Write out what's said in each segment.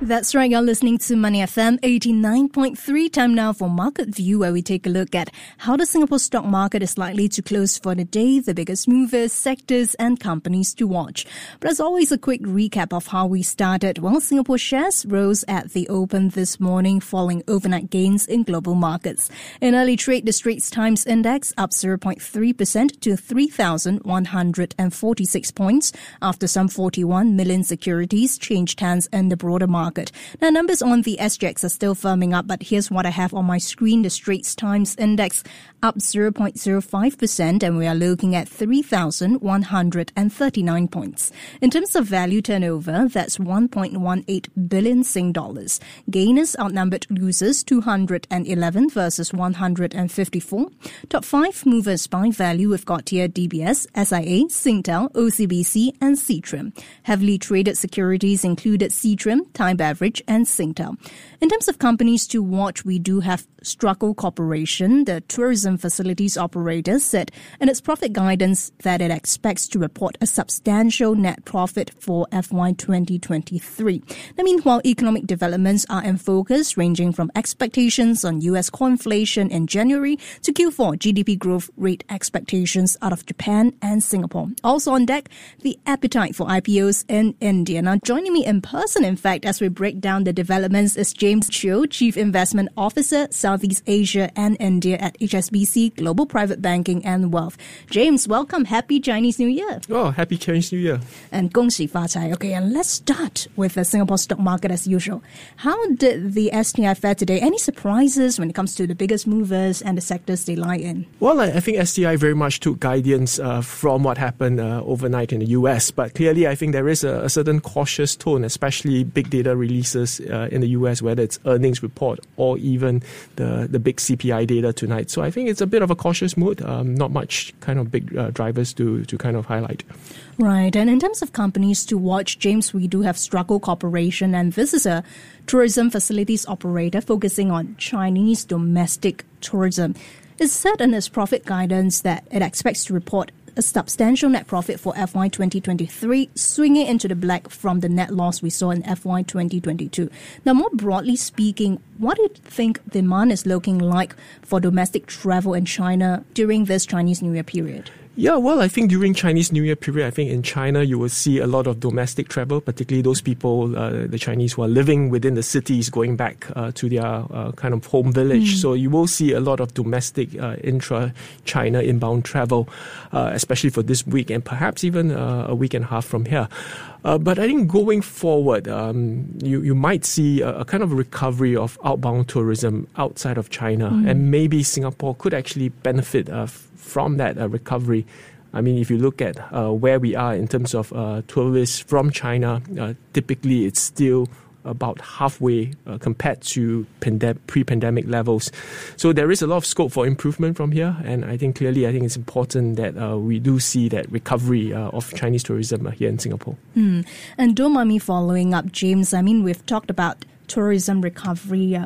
That's right, you're listening to Money FM 89.3. Time now for Market View, where we take a look at how the Singapore stock market is likely to close for the day, the biggest movers, sectors, and companies to watch. But as always, a quick recap of how we started. Well, Singapore shares rose at the open this morning, following overnight gains in global markets. In early trade, the Straits Times Index up 0.3% to 3,146 points after some 41 million securities changed hands in the broader market market. Now, numbers on the SGX are still firming up, but here's what I have on my screen. The Straits Times Index up 0.05%, and we are looking at 3,139 points. In terms of value turnover, that's 1.18 billion Sing dollars. Gainers outnumbered losers 211 versus 154. Top five movers by value, we've got here DBS, SIA, Singtel, OCBC, and Seatrium. Heavily traded securities included Seatrium, Thai Beverage, and Singtel. In terms of companies to watch, we do have Straco Corporation, the tourism facilities operator, said in its profit guidance that it expects to report a substantial net profit for FY 2023. Now, meanwhile, economic developments are in focus, ranging from expectations on US core inflation in January to Q4 GDP growth rate expectations out of Japan and Singapore. Also on deck, the appetite for IPOs in India. Now, joining me in person, in fact, as we break down the developments is James Cheo, Chief Investment Officer, Southeast Asia and India at HSBC Global Private Banking and Wealth. James, welcome. Happy Chinese New Year. Oh, happy Chinese New Year. And Gong Xi Fa Cai. Okay, and let's start with the Singapore stock market as usual. How did the STI fare today? Any surprises when it comes to the biggest movers and the sectors they lie in? Well, I think STI very much took guidance uh, from what happened uh, overnight in the US, but clearly I think there is a, a certain cautious tone, especially big data releases uh, in the US, whether it's earnings report or even the, the big CPI data tonight. So I think it's a bit of a cautious mood, um, not much kind of big uh, drivers to, to kind of highlight. Right. And in terms of companies to watch, James, we do have Straco Corporation, and this is a tourism facilities operator focusing on Chinese domestic tourism. It said in its profit guidance that it expects to report a substantial net profit for FY 2023, swinging into the black from the net loss we saw in FY 2022. Now, more broadly speaking, what do you think demand is looking like for domestic travel in China during this Chinese New Year period? Yeah, well, I think during Chinese New Year period, I think in China you will see a lot of domestic travel, particularly those people, uh, the Chinese who are living within the cities, going back uh, to their uh, kind of home village. Mm. So you will see a lot of domestic uh, intra-China inbound travel, uh, especially for this week and perhaps even uh, a week and a half from here. but I think going forward, um, you you might see a, a, kind of recovery of outbound tourism outside of China, mm. and maybe Singapore could actually benefit from that uh, recovery. I mean, if you look at uh, where we are in terms of uh, tourists from China, typically it's still about halfway uh, compared to pandem- pre-pandemic levels. So there is a lot of scope for improvement from here, and I think clearly, I think it's important that uh, we do see that recovery uh, of Chinese tourism here in Singapore. Mm. And don't mind me following up, James. I mean, we've talked about tourism recovery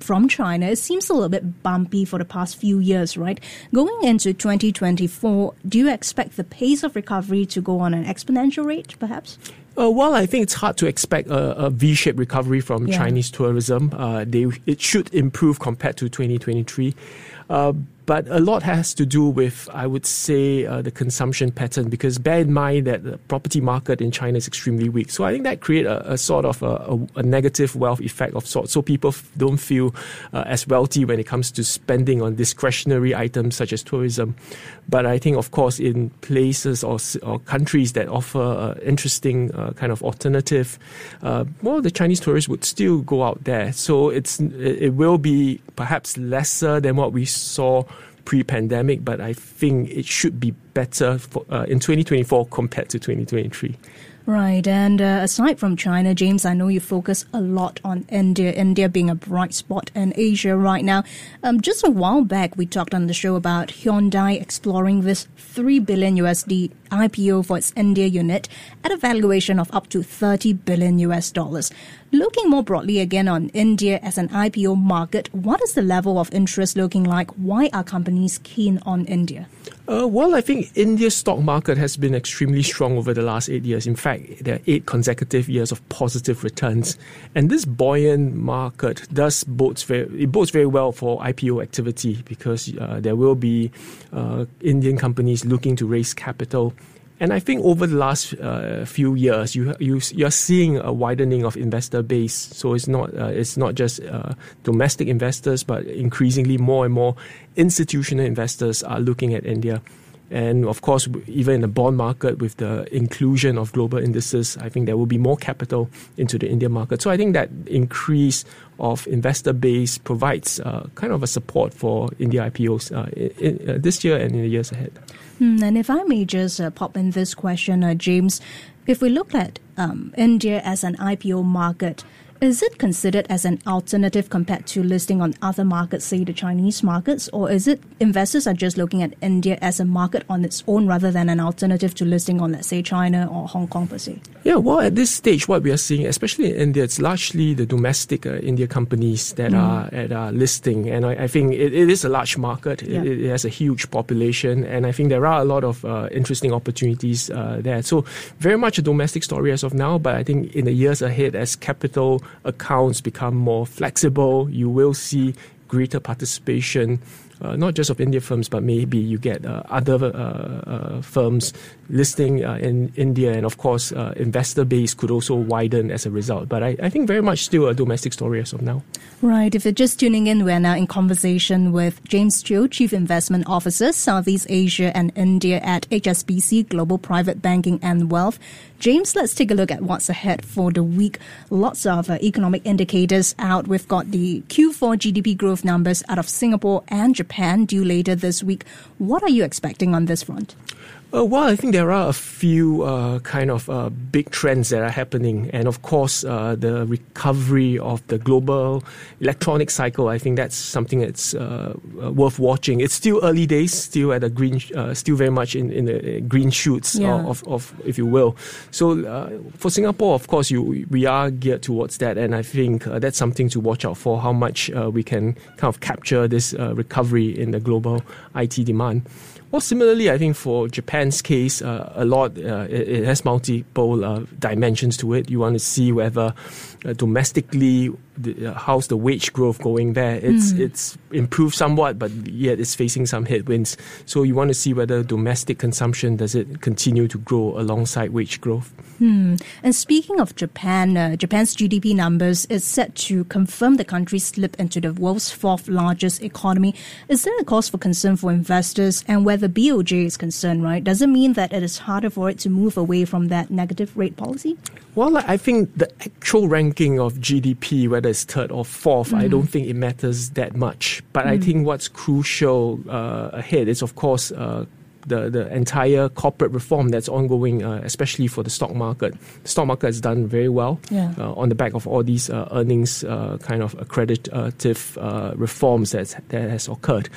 from China, it seems a little bit bumpy for the past few years, right? Going into 2024, do you expect the pace of recovery to go on an exponential rate, perhaps? Uh, well, I think it's hard to expect a a V-shaped recovery from yeah. Chinese tourism. Uh, they, it should improve compared to 2023. Uh, but a lot has to do with, I would say, uh, the consumption pattern. Because bear in mind that the property market in China is extremely weak. So I think that creates a, a sort of a, a, negative wealth effect of sorts. So people f- don't feel uh, as wealthy when it comes to spending on discretionary items such as tourism. But I think, of course, in places or, or countries that offer uh, interesting uh, kind of alternative, uh, well, the Chinese tourists would still go out there. So it's it will be perhaps lesser than what we saw pre-pandemic, but I think it should be better for, uh, in 2024 compared to 2023. Right, and uh, aside from China, James, I know you focus a lot on India, India being a bright spot in Asia right now. Um, just a while back, we talked on the show about Hyundai exploring this 3 billion USD IPO for its India unit at a valuation of up to 30 billion US dollars. Looking more broadly again on India as an IPO market, what is the level of interest looking like? Why are companies keen on India? Uh, well, I think India's stock market has been extremely strong over the last eight years. In fact, there are eight consecutive years of positive returns, and this buoyant market does bodes very it bodes very well for IPO activity because uh, there will be uh, Indian companies looking to raise capital and I think over the last uh, few years, you you you're seeing a widening of investor base. So it's not uh, it's not just uh, domestic investors, but increasingly more and more institutional investors are looking at India. And of course, even in the bond market, with the inclusion of global indices, I think there will be more capital into the Indian market. So I think that increase of investor base provides uh, kind of a support for India IPOs uh, in, uh, this year and in the years ahead. Hmm, and if I may just uh, pop in this question, uh, James, if we look at um, India as an IPO market, is it considered as an alternative compared to listing on other markets, say the Chinese markets, or is it investors are just looking at India as a market on its own rather than an alternative to listing on, let's say, China or Hong Kong per se? Yeah, well, at this stage, what we are seeing, especially in India, it's largely the domestic uh, India companies that mm. are at uh, listing, and I, I think it, it is a large market. Yeah. It, it, has a huge population, and I think there are a lot of uh, interesting opportunities uh, there. So, very much a domestic story as of now, but I think in the years ahead, as capital accounts become more flexible, you will see greater participation uh, not just of India firms, but maybe you get uh, other uh, uh firms listing uh, in India, and of course, uh, investor base could also widen as a result. But I, I, think very much still a domestic story as of now. Right. If you're just tuning in, we're now in conversation with James Cheo, Chief Investment Officer, Southeast Asia and India at HSBC Global Private Banking and Wealth. James, let's take a look at what's ahead for the week. Lots of uh, economic indicators out. We've got the Q4 GDP growth numbers out of Singapore and Japan due later this week. What are you expecting on this front? Uh, well, I think there are a few uh, kind of uh, big trends that are happening, and of course, uh, the recovery of the global electronic cycle. I think that's something that's uh, uh, worth watching. It's still early days, still at a green, still very much in, in the green shoots yeah. of, of, if you will. So for Singapore, of course, you we are geared towards that, and I think that's something to watch out for. How much we can kind of capture this recovery in the global IT demand. Well, similarly, I think for Japan's case, uh, a lot uh, it, it, has multiple uh, dimensions to it. You want to see whether uh, domestically the, uh, how's the wage growth going there? It's mm. it's improved somewhat, but yet it's facing some headwinds. So you want to see whether domestic consumption does it continue to grow alongside wage growth. Hmm. And speaking of Japan, uh, Japan's GDP numbers is set to confirm the country's slip into the world's fourth largest economy. Is there a cause for concern for investors? And where the BOJ is concerned, right? Does it mean that it is harder for it to move away from that negative rate policy? Well, I think the actual ranking of GDP, whether it's third or fourth, mm. I don't think it matters that much. But mm. I think what's crucial uh, ahead is, of course, uh, the, the entire corporate reform that's ongoing, uh, especially for the stock market. The stock market has done very well yeah. uh, on the back of all these uh, earnings uh, kind of accreditative uh, reforms that's, that has occurred.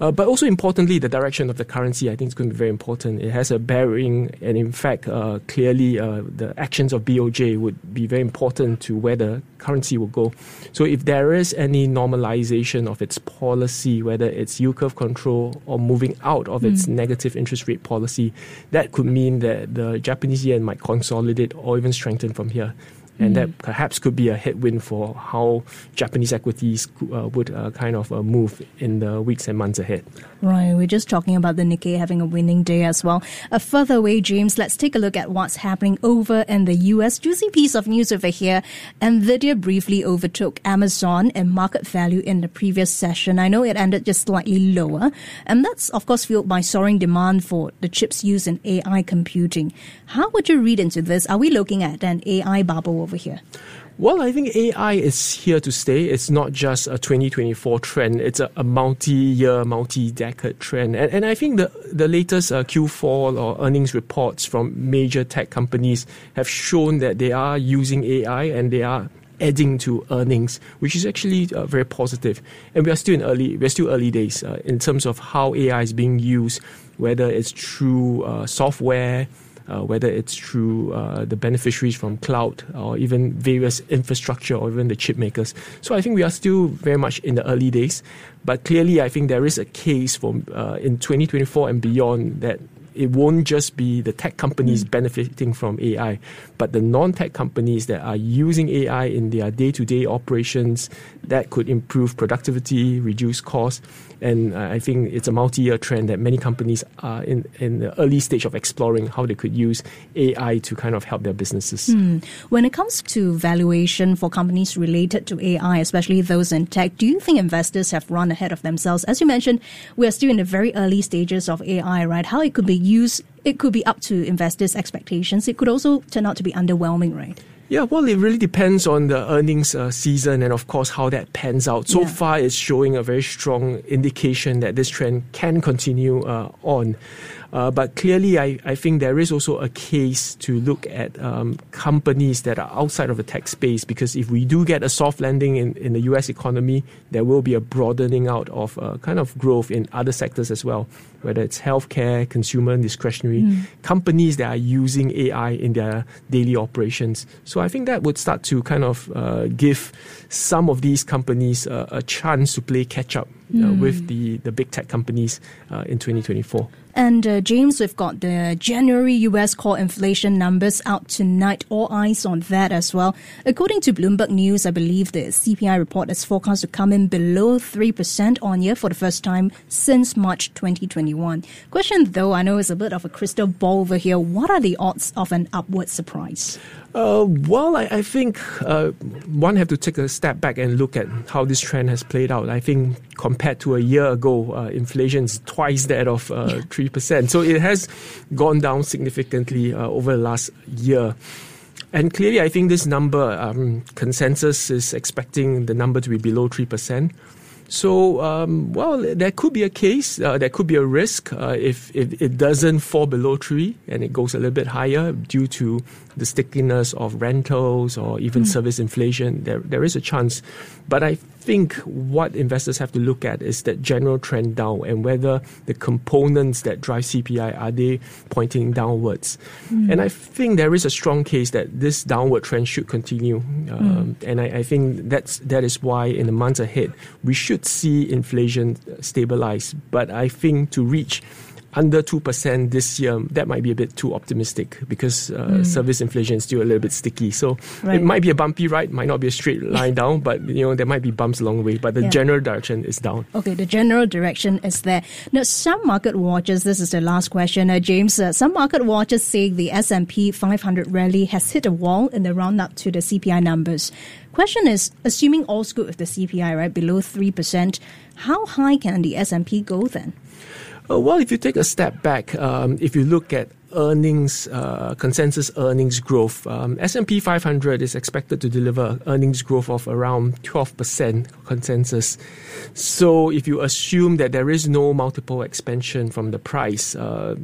Uh, but also importantly, the direction of the currency, I think, is going to be very important. It has a bearing, and in fact, clearly, the actions of BOJ would be very important to where the currency will go. So if there is any normalization of its policy, whether it's yield curve control or moving out of mm. its negative interest rate policy, that could mean that the Japanese yen might consolidate or even strengthen from here and mm. that perhaps could be a headwind for how Japanese equities uh, would uh, kind of uh, move in the weeks and months ahead. Right, we're just talking about the Nikkei having a winning day as well. A further away, James, let's take a look at what's happening over in the US. Juicy piece of news over here. Nvidia briefly overtook Amazon in market value in the previous session. I know it ended just slightly lower, and that's of course fueled by soaring demand for the chips used in AI computing. How would you read into this? Are we looking at an AI bubble? Over here? Well, I think AI is here to stay. It's not just a 2024 trend. It's a, a multi-year, multi-decade trend. And, and I think the, the latest uh, Q4 or earnings reports from major tech companies have shown that they are using AI and they are adding to earnings, which is actually uh, very positive. And we are still in early, we're still early days uh, in terms of how AI is being used, whether it's through uh, software, whether it's through uh, the beneficiaries from cloud or even various infrastructure or even the chip makers. So I think we are still very much in the early days, but clearly I think there is a case for uh, in 2024 and beyond that it won't just be the tech companies mm. benefiting from AI, but the non-tech companies that are using AI in their day-to-day operations that could improve productivity, reduce costs, and I think it's a multi-year trend that many companies are in, in the early stage of exploring how they could use AI to kind of help their businesses. Mm. When it comes to valuation for companies related to AI, especially those in tech, do you think investors have run ahead of themselves? As you mentioned, we are still in the very early stages of AI, right? How it could be used, it could be up to investors' expectations. It could also turn out to be underwhelming, right? Yeah, well, it really depends on the earnings uh, season and, of course, how that pans out. So yeah. far, it's showing a very strong indication that this trend can continue uh, on. Uh, but clearly, I, I think there is also a case to look at um, companies that are outside of the tech space because if we do get a soft landing in, in the US economy, there will be a broadening out of uh, kind of growth in other sectors as well, whether it's healthcare, consumer, discretionary, mm. companies that are using AI in their daily operations. So I think that would start to kind of uh, give some of these companies a chance to play catch up mm. with the, the big tech companies uh, in 2024. And uh, James, we've got the January US core inflation numbers out tonight. All eyes on that as well. According to Bloomberg News, I believe the CPI report is forecast to come in below 3% on year for the first time since March 2021. Question though, I know is a bit of a crystal ball over here. What are the odds of an upward surprise? Uh, well, I, I think uh, one have to take a step back and look at how this trend has played out. I think compared to a year ago, uh, inflation is twice that of uh, three percent. So it has gone down significantly uh, over the last year. And clearly, I think this number um, consensus is expecting the number to be below three percent. So, um, well, there could be a case, uh, there could be a risk uh, if, if it doesn't fall below three and it goes a little bit higher due to the stickiness of rentals or even mm. service inflation. There, there is a chance. But I think what investors have to look at is that general trend down and whether the components that drive CPI are they pointing downwards. Mm. And I think there is a strong case that this downward trend should continue. Um, mm. And I, I, think that's that is why in the months ahead we should see inflation stabilize. But I think to reach under 2% this year, that might be a bit too optimistic because uh, mm. service inflation is still a little bit sticky. So right. it might be a bumpy ride, might not be a straight line down, but you know there might be bumps along the way. But the yeah. general direction is down. Okay, the general direction is there. Now, some market watchers, this is the last question, uh, James. Uh, some market watchers say the S&P 500 rally has hit a wall in the run up to the CPI numbers. Question is, assuming all's good with the CPI, right, below 3%, how high can the S&P go then? Uh, well, if you take a step back, um, if you look at earnings, uh, consensus earnings growth, um, S&P 500 is expected to deliver earnings growth of around 12% consensus. So if you assume that there is no multiple expansion from the price, uh,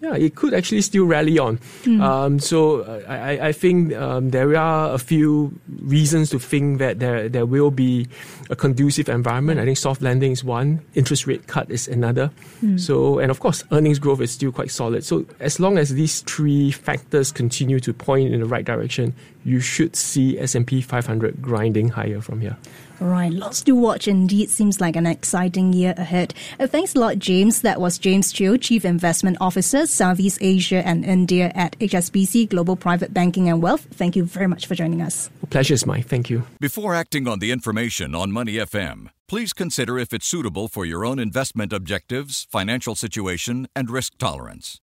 yeah, it could actually still rally on. Mm. Um, so I, I think um, there are a few reasons to think that there there will be a conducive environment. I think soft landing is one, interest rate cut is another. Mm. So and of course earnings growth is still quite solid. So as long as these three factors continue to point in the right direction, you should see S&P 500 grinding higher from here. Right, lots to watch indeed. Seems like an exciting year ahead. Uh, thanks a lot, James. That was James Cheo, Chief Investment Officer, Southeast Asia and India at HSBC Global Private Banking and Wealth. Thank you very much for joining us. Pleasure is mine. Thank you. Before acting on the information on Money FM, please consider if it's suitable for your own investment objectives, financial situation, and risk tolerance.